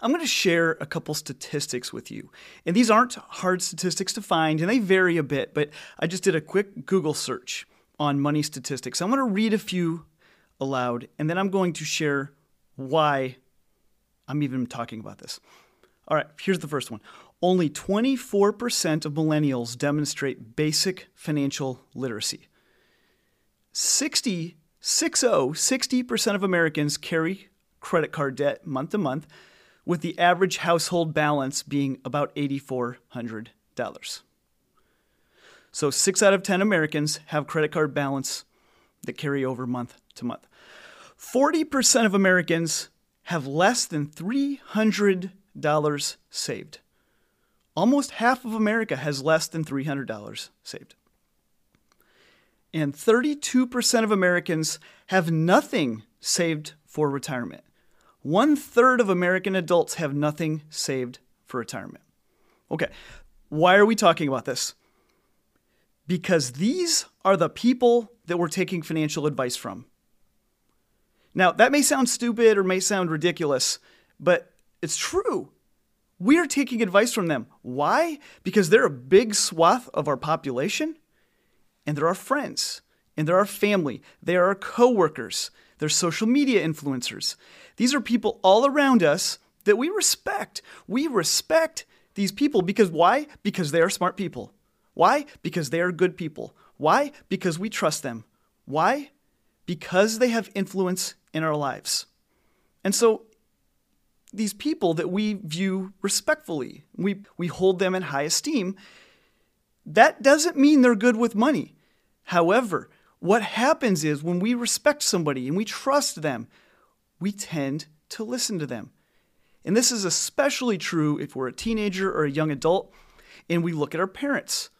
I'm going to share a couple statistics with you. And these aren't hard statistics to find, and they vary a bit, but I just did a quick Google search on money statistics. I'm going to read a few aloud, and then I'm going to share why I'm even talking about this. All right, here's the first one. Only 24% of millennials demonstrate basic financial literacy. 60, 60, 60% of Americans carry credit card debt month to month with the average household balance being about $8,400. So, six out of 10 Americans have credit card balance that carry over month to month. 40% of Americans have less than $300 saved. Almost half of America has less than $300 saved. And 32% of Americans have nothing saved for retirement. One third of American adults have nothing saved for retirement. Okay, why are we talking about this? Because these are the people that we're taking financial advice from. Now, that may sound stupid or may sound ridiculous, but it's true. We are taking advice from them. Why? Because they're a big swath of our population, and they're our friends, and they're our family, they are our coworkers, they're social media influencers. These are people all around us that we respect. We respect these people because why? Because they are smart people. Why? Because they are good people. Why? Because we trust them. Why? Because they have influence in our lives. And so these people that we view respectfully, we, we hold them in high esteem, that doesn't mean they're good with money. However, what happens is when we respect somebody and we trust them, we tend to listen to them. And this is especially true if we're a teenager or a young adult and we look at our parents.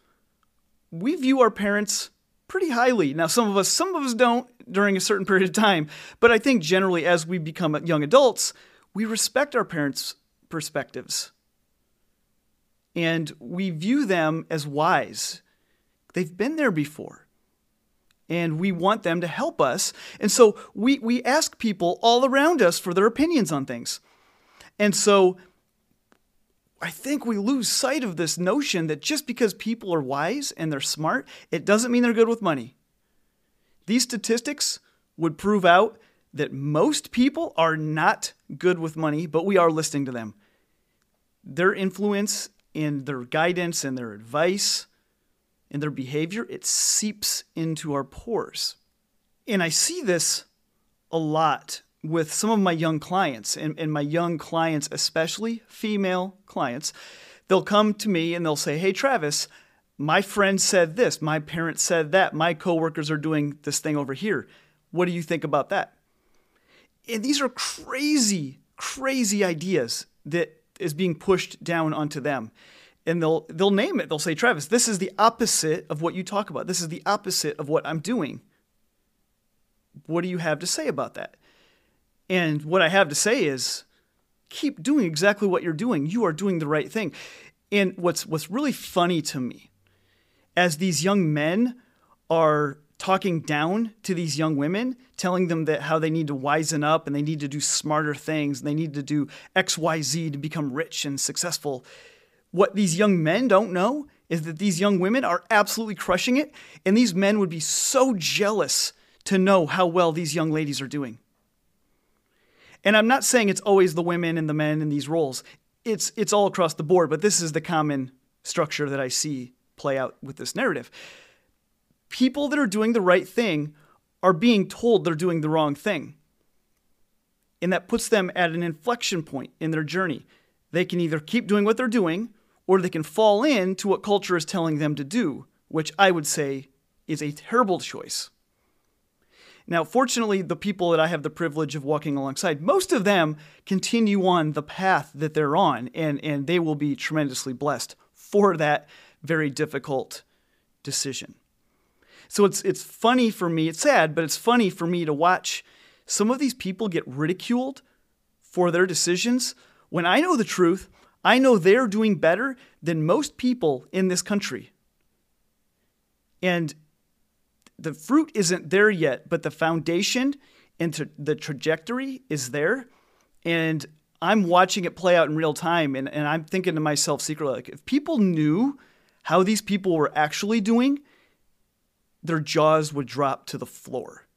We view our parents pretty highly. Now some of us some of us don't during a certain period of time, but I think generally as we become young adults, we respect our parents' perspectives. And we view them as wise. They've been there before and we want them to help us. And so we, we ask people all around us for their opinions on things. And so I think we lose sight of this notion that just because people are wise and they're smart, it doesn't mean they're good with money. These statistics would prove out that most people are not good with money, but we are listening to them. Their influence and their guidance and their advice and their behavior, it seeps into our pores. And I see this a lot with some of my young clients, and, and my young clients, especially female clients. They'll come to me and they'll say, Hey, Travis, my friend said this, my parents said that, my coworkers are doing this thing over here. What do you think about that? And these are crazy, crazy ideas that is being pushed down onto them and they'll they'll name it. They'll say, "Travis, this is the opposite of what you talk about. This is the opposite of what I'm doing." What do you have to say about that? And what I have to say is keep doing exactly what you're doing. You are doing the right thing. And what's what's really funny to me as these young men are talking down to these young women, telling them that how they need to wisen up and they need to do smarter things and they need to do XYZ to become rich and successful what these young men don't know is that these young women are absolutely crushing it, and these men would be so jealous to know how well these young ladies are doing. And I'm not saying it's always the women and the men in these roles. It's it's all across the board, but this is the common structure that I see play out with this narrative. People that are doing the right thing are being told they're doing the wrong thing. And that puts them at an inflection point in their journey. They can either keep doing what they're doing or they can fall into what culture is telling them to do, which I would say is a terrible choice. Now, fortunately, the people that I have the privilege of walking alongside, most of them continue on the path that they're on, and, and they will be tremendously blessed for that very difficult decision. So it's it's funny for me, it's sad, but it's funny for me to watch some of these people get ridiculed for their decisions when I know the truth. I know they're doing better than most people in this country. And the fruit isn't there yet, but the foundation and the trajectory is there. And I'm watching it play out in real time. And, and I'm thinking to myself secretly, like, if people knew how these people were actually doing, their jaws would drop to the floor.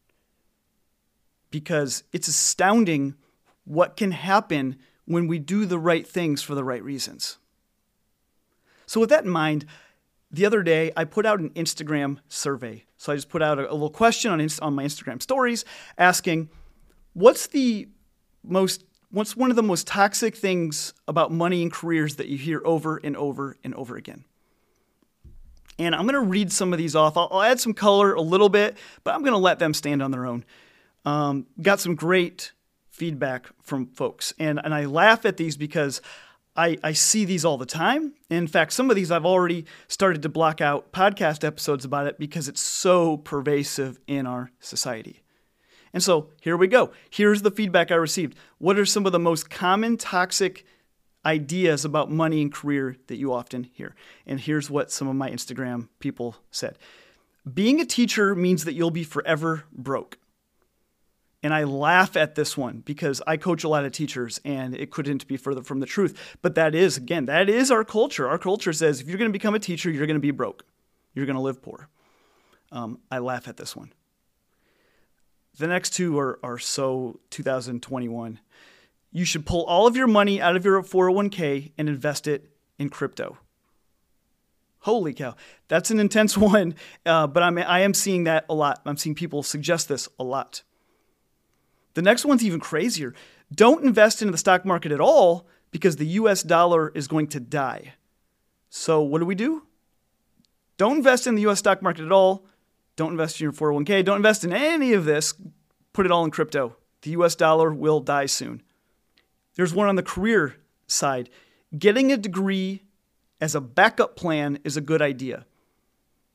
Because it's astounding what can happen when we do the right things for the right reasons. So, with that in mind, the other day I put out an Instagram survey. So, I just put out a, a little question on, on my Instagram stories asking, What's the most what's one of the most toxic things about money and careers that you hear over and over and over again? And I'm going to read some of these off. I'll, I'll, add some color a little bit, but I'm going to let them stand on their own. Um, got some great feedback from folks. And, and I laugh at these because I, I see these all the time. In fact, some of these I've already started to block out podcast episodes about it because it's so pervasive in our society. And so here we go. Here's the feedback I received. What are some of the most common toxic ideas about money and career that you often hear. And here's what some of my Instagram people said Being a teacher means that you'll be forever broke. And I laugh at this one because I coach a lot of teachers and it couldn't be further from the truth. But that is, again, that is our culture. Our culture says if you're going to become a teacher, you're going to be broke, you're going to live poor. Um, I laugh at this one. The next two are, are so 2021 you should pull all of your money out of your 401k and invest it in crypto. Holy cow, that's an intense one, uh, but I'm, I am seeing that a lot. I'm seeing people suggest this a lot. The next one's even crazier. Don't invest into the stock market at all because the US dollar is going to die. So, what do we do? Don't invest in the US stock market at all. Don't invest in your 401k. Don't invest in any of this. Put it all in crypto. The US dollar will die soon. There's one on the career side. Getting a degree as a backup plan is a good idea.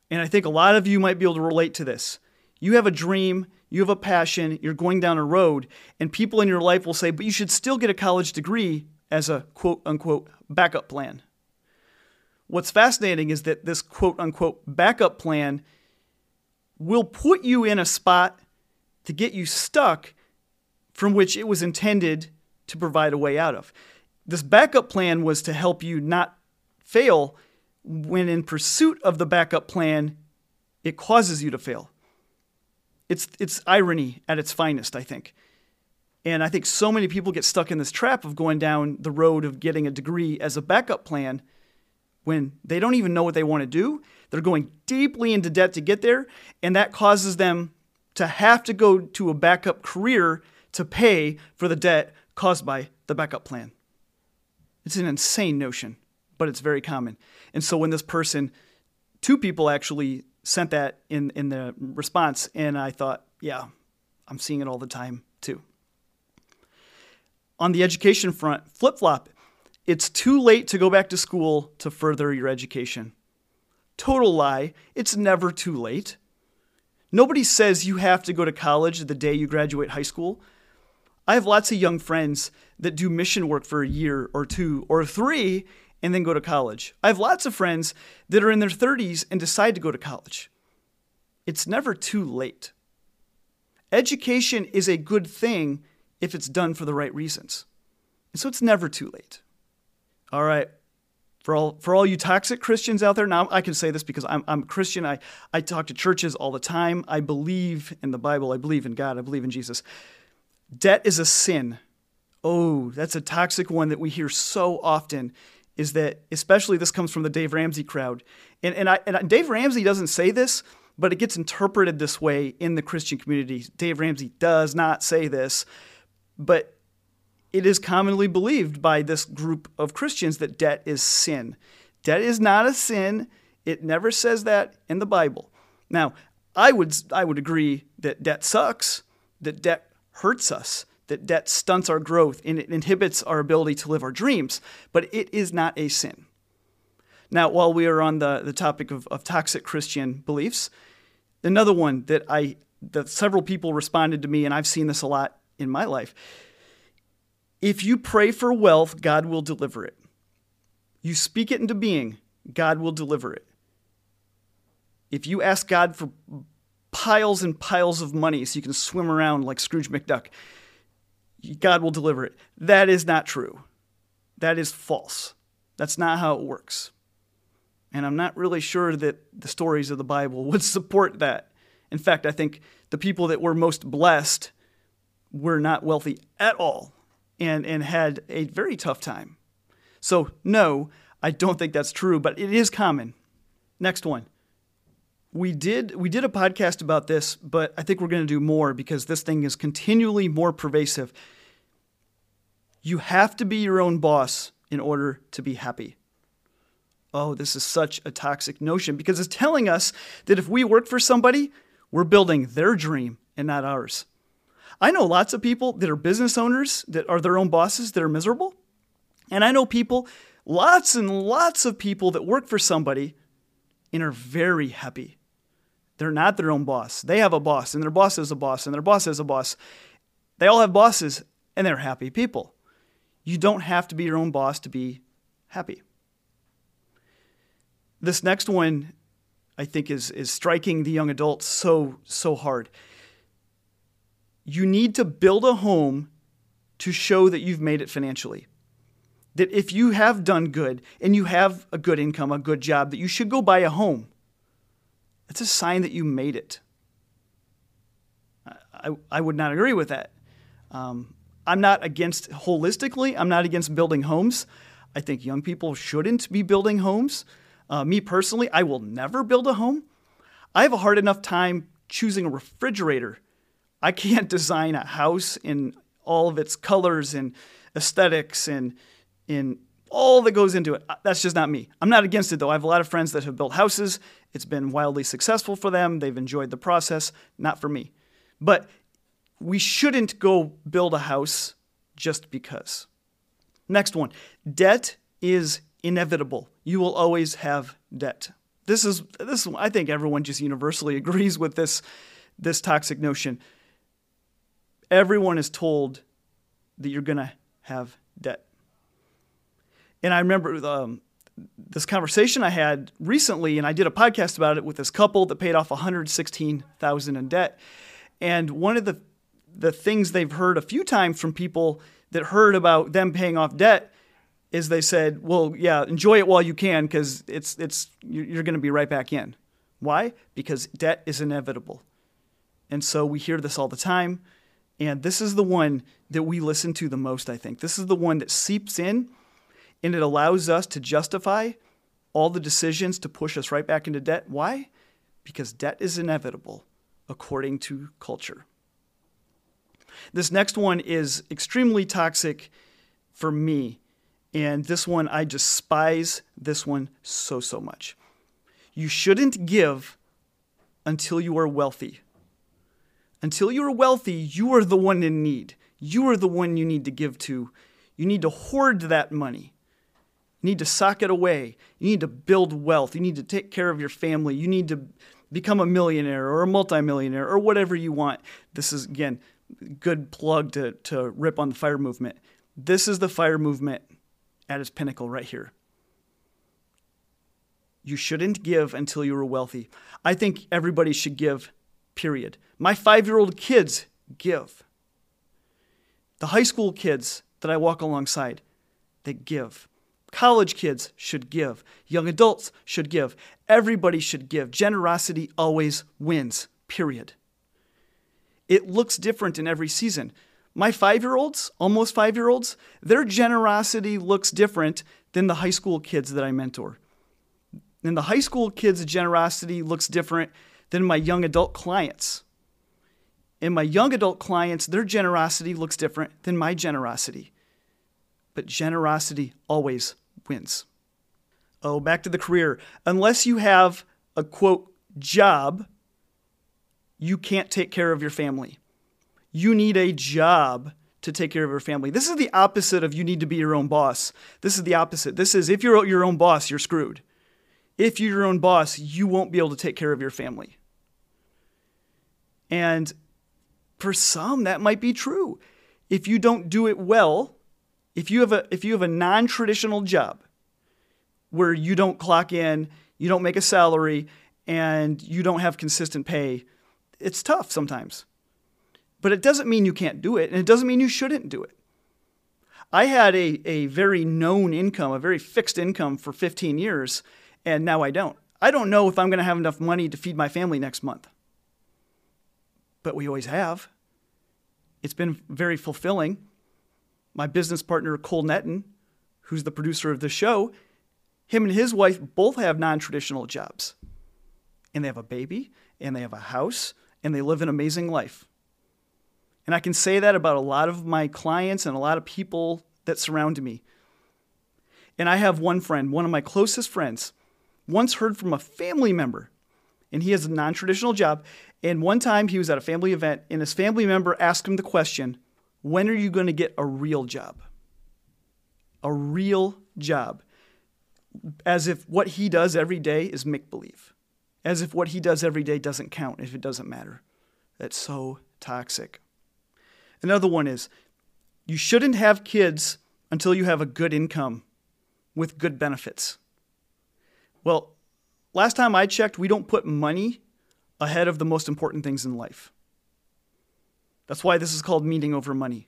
And I think a lot of you might be able to relate to this. You have a dream, you have a passion, you're going down a road, and people in your life will say, but you should still get a college degree as a quote unquote backup plan. What's fascinating is that this quote unquote backup plan will put you in a spot to get you stuck from which it was intended to provide a way out of. This backup plan was to help you not fail when, in pursuit of the backup plan, it causes you to fail. It's, it's irony at its finest, I think. And I think so many people get stuck in this trap of going down the road of getting a degree as a backup plan when they don't even know what they want to do. They're going deeply into debt to get there, and that causes them to have to go to a backup career to pay for the debt caused by the backup plan. It's an insane notion, but it's very common. And so when this person, two people actually sent that in, in the response, and I thought, yeah, I'm seeing it all the time too. On the education front, flip flop. It's too late to go back to school to further your education. Total lie. It's never too late. Nobody says you have to go to college the day you graduate high school. I have lots of young friends that do mission work for a year or two or three and then go to college. I have lots of friends that are in their 30s and decide to go to college. It's never too late. Education is a good thing if it's done for the right reasons. And so it's never too late. All right. For all, for all you toxic Christians out there, now I can say this because I'm, I'm a Christian. I, I talk to churches all the time. I believe in the Bible. I believe in God. I believe in Jesus. Debt is a sin. Oh, that's a toxic one that we hear so often. Is that especially this comes from the Dave Ramsey crowd, and and, I, and Dave Ramsey doesn't say this, but it gets interpreted this way in the Christian community. Dave Ramsey does not say this, but it is commonly believed by this group of Christians that debt is sin. Debt is not a sin. It never says that in the Bible. Now, I would I would agree that debt sucks, that debt hurts us, that debt stunts our growth and it inhibits our ability to live our dreams, but it is not a sin. Now, while we are on the, the topic of, of toxic Christian beliefs, another one that I that several people responded to me, and I've seen this a lot in my life. If you pray for wealth, God will deliver it. You speak it into being, God will deliver it. If you ask God for piles and piles of money so you can swim around like Scrooge McDuck, God will deliver it. That is not true. That is false. That's not how it works. And I'm not really sure that the stories of the Bible would support that. In fact, I think the people that were most blessed were not wealthy at all and, and had a very tough time. So, no, I don't think that's true, but it is common. Next one. We did we did a podcast about this, but I think we're going to do more because this thing is continually more pervasive. You have to be your own boss in order to be happy. Oh, this is such a toxic notion because it's telling us that if we work for somebody, we're building their dream and not ours. I know lots of people that are business owners that are their own bosses that are miserable. And I know people, lots and lots of people that work for somebody and are very happy. They're not their own boss. They have a boss, and their boss is a boss, and their boss is a boss. They all have bosses, and they're happy people. You don't have to be your own boss to be happy. This next one, I think, is, is striking the young adults so, so hard. You need to build a home to show that you've made it financially. That if you have done good and you have a good income, a good job, that you should go buy a home. That's a sign that you made it. I, I would not agree with that. Um, I'm not against holistically, I'm not against building homes. I think young people shouldn't be building homes. Uh, me personally, I will never build a home. I have a hard enough time choosing a refrigerator. I can't design a house in all of its colors and aesthetics and in all that goes into it. Uh, that's just not me. I'm not against it though. I have a lot of friends that have built houses. It's been wildly successful for them. They've enjoyed the process. Not for me. But we shouldn't go build a house just because. Next one debt is inevitable. You will always have debt. This is this I think everyone just universally agrees with this this toxic notion. Everyone is told that you're going to have debt. And I remember um, this conversation I had recently, and I did a podcast about it with this couple that paid off 116,000 in debt. And one of the the things they've heard a few times from people that heard about them paying off debt is they said, "Well, yeah, enjoy it while you can because it's it's you're going to be right back in." Why? Because debt is inevitable. And so we hear this all the time, and this is the one that we listen to the most, I think. This is the one that seeps in and it allows us to justify all the decisions to push us right back into debt. Why? Because debt is inevitable according to culture. This next one is extremely toxic for me and this one, I despise this one so, so much. You shouldn't give until you are wealthy. Until you are wealthy, you are the one in need. You are the one you need to give to. You need to hoard that money. You need to sock it away. You need to build wealth. You need to take care of your family. You need to become a millionaire or a multimillionaire or whatever you want. This is, again, good plug to, to rip on the fire movement. This is the fire movement at its pinnacle right here. You shouldn't give until you are wealthy. I think everybody should give, period. My five year old kids give. The high school kids that I walk alongside, they give. College kids should give. Young adults should give. Everybody should give. Generosity always wins, period. It looks different in every season. My five year olds, almost five year olds, their generosity looks different than the high school kids that I mentor. And the high school kids' generosity looks different than my young adult clients. And my young adult clients, their generosity looks different than my generosity. But generosity always wins. Oh, back to the career. Unless you have a quote job, you can't take care of your family. You need a job to take care of your family. This is the opposite of you need to be your own boss. This is the opposite. This is if you're your own boss, you're screwed. If you're your own boss, you won't be able to take care of your family. And for some, that might be true. If you don't do it well, if you have a if you have a non-traditional job where you don't clock in, you don't make a salary, and you don't have consistent pay, it's tough sometimes. But it doesn't mean you can't do it, and it doesn't mean you shouldn't do it. I had a, a very known income, a very fixed income for 15 years, and now I don't. I don't know if I'm going to have enough money to feed my family next month. But we always have. It's been very fulfilling. My business partner, Cole Netton, who's the producer of the show, him and his wife both have non traditional jobs. And they have a baby, and they have a house, and they live an amazing life. And I can say that about a lot of my clients and a lot of people that surround me. And I have one friend, one of my closest friends, once heard from a family member, and he has a non traditional job. And one time he was at a family event, and his family member asked him the question, When are you going to get a real job? A real job. As if what he does every day is make believe. As if what he does every day doesn't count, if it doesn't matter. That's so toxic. Another one is you shouldn't have kids until you have a good income with good benefits. Well, last time I checked, we don't put money ahead of the most important things in life. That's why this is called meaning over money.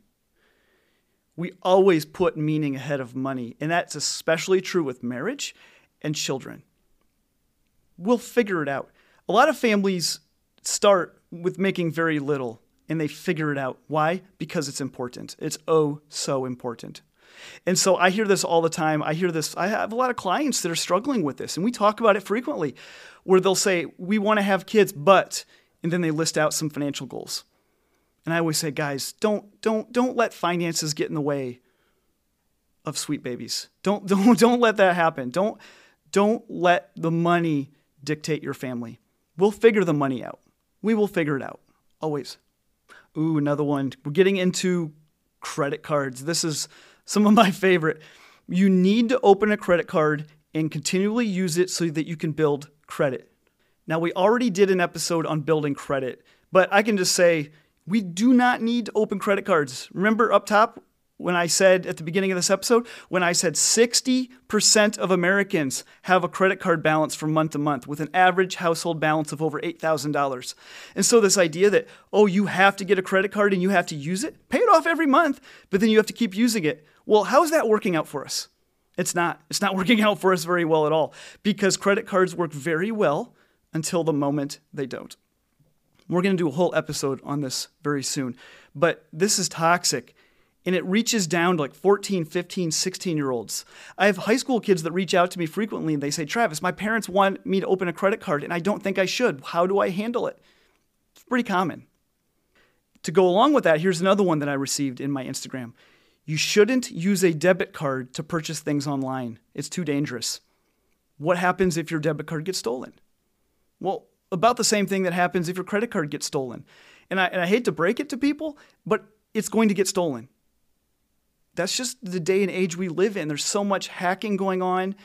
We always put meaning ahead of money, and that's especially true with marriage and children. We'll figure it out. A lot of families start with making very little and they figure it out. Why? Because it's important. It's oh so important. And so I hear this all the time. I hear this. I have a lot of clients that are struggling with this, and we talk about it frequently, where they'll say, We want to have kids, but, and then they list out some financial goals. And I always say, guys, don't don't don't let finances get in the way of sweet babies. Don't don't don't let that happen. Don't don't let the money dictate your family. We'll figure the money out. We will figure it out. Always. Ooh, another one. We're getting into credit cards. This is some of my favorite. You need to open a credit card and continually use it so that you can build credit. Now, we already did an episode on building credit, but I can just say we do not need to open credit cards. Remember up top when I said at the beginning of this episode, when I said 60% of Americans have a credit card balance from month to month with an average household balance of over $8,000. And so, this idea that, oh, you have to get a credit card and you have to use it, pay it off every month, but then you have to keep using it. Well, how is that working out for us? It's not. It's not working out for us very well at all because credit cards work very well until the moment they don't. We're going to do a whole episode on this very soon, but this is toxic and it reaches down to like 14, 15, 16 year olds. I have high school kids that reach out to me frequently and they say, Travis, my parents want me to open a credit card and I don't think I should. How do I handle it? It's pretty common. To go along with that, here's another one that I received in my Instagram. You shouldn't use a debit card to purchase things online, it's too dangerous. What happens if your debit card gets stolen? Well, about the same thing that happens if your credit card gets stolen. And I, and I hate to break it to people, but it's going to get stolen that's just the day and age we live in. There's so much hacking going on.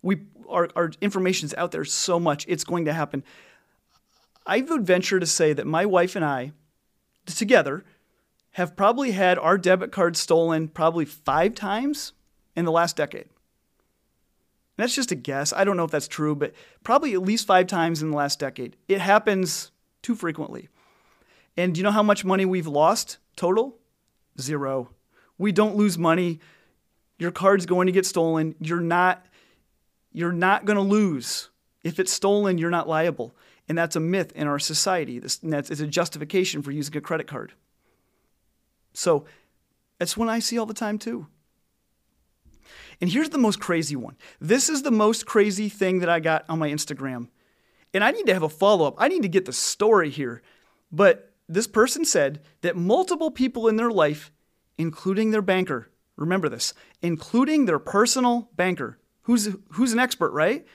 We our, our information's out there so much. It's going to happen. I would venture to say that my wife and I, together, have probably had our debit card stolen probably five times in the last decade. That's just a guess. I don't know if that's true, but probably at least five times in the last decade. It happens too frequently. And do you know how much money we've lost total? Zero we don't lose money. Your card's going to get stolen. You're not you're not going to lose. If it's stolen, you're not liable. And that's a myth in our society. This, that's, it's a justification for using a credit card. So that's one I see all the time too. And here's the most crazy one. This is the most crazy thing that I got on my Instagram. And I need to have a follow up. I need to get the story here. But this person said that multiple people in their life including their banker. Remember this, including their personal banker, who's, who's an expert, right?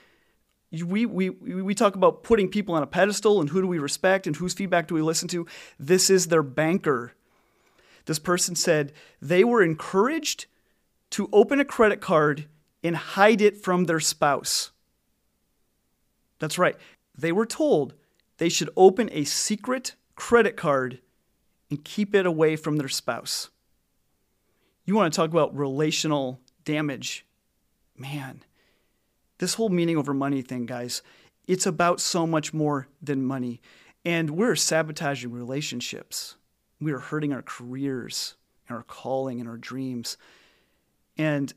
we, we, we talk about putting people on a pedestal and who do we respect and whose feedback do we listen to. This is their banker. This person said they were encouraged to open a credit card and hide it from their spouse. That's right. They were told they should open a secret credit card and keep it away from their spouse. You want to talk about relational damage. Man, this whole meaning over money thing, guys, it's about so much more than money. And we're sabotaging relationships. We are hurting our careers and our calling and our dreams. And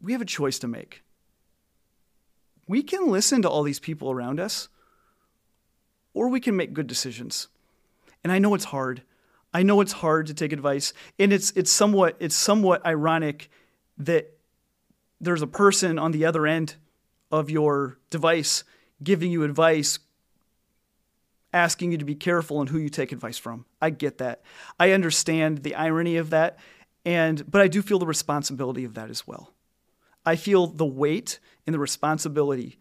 we have a choice to make. We can listen to all these people around us, or we can make good decisions. And I know it's hard. I know it's hard to take advice, and it's it's somewhat it's somewhat ironic that there's a person on the other end of your device giving you advice, asking you to be careful in who you take advice from. I get that. I understand the irony of that, and but I do feel the responsibility of that as well. I feel the weight and the responsibility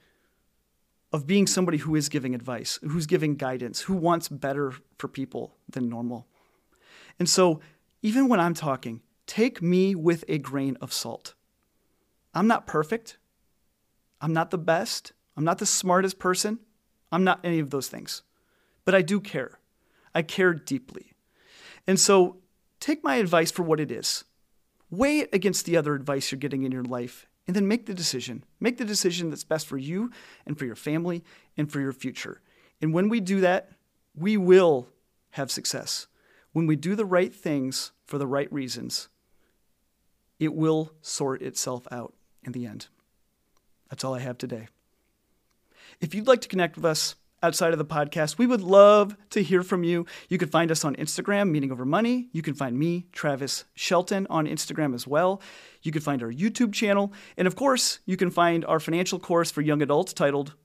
of being somebody who is giving advice, who's giving guidance, who wants better for people than normal. And so, even when I'm talking, take me with a grain of salt. I'm not perfect. I'm not the best. I'm not the smartest person. I'm not any of those things. But I do care. I care deeply. And so, take my advice for what it is. Weigh it against the other advice you're getting in your life and then make the decision. Make the decision that's best for you and for your family and for your future. And when we do that, we will have success. When we do the right things for the right reasons, it will sort itself out in the end. That's all I have today. If you'd like to connect with us, outside of the podcast. We would love to hear from you. You can find us on Instagram, Meaning Over Money. You can find me, Travis Shelton, on Instagram as well. You can find our YouTube channel. And of course, you can find our financial course for young adults titled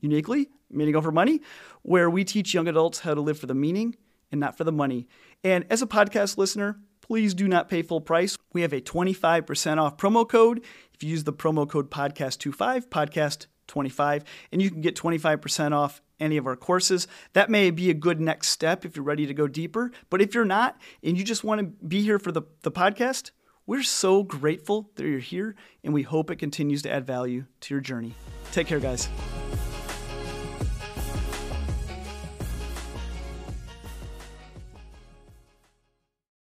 uniquely Meaning Over Money, where we teach young adults how to live for the meaning and not for the money. And as a podcast listener, please do not pay full price. We have a 25% off promo code. If you use the promo code podcast25, podcast 25 and you can get 25% off any of our courses. That may be a good next step if you're ready to go deeper. But if you're not and you just want to be here for the, the podcast, we're so grateful that you're here and we hope it continues to add value to your journey. Take care, guys.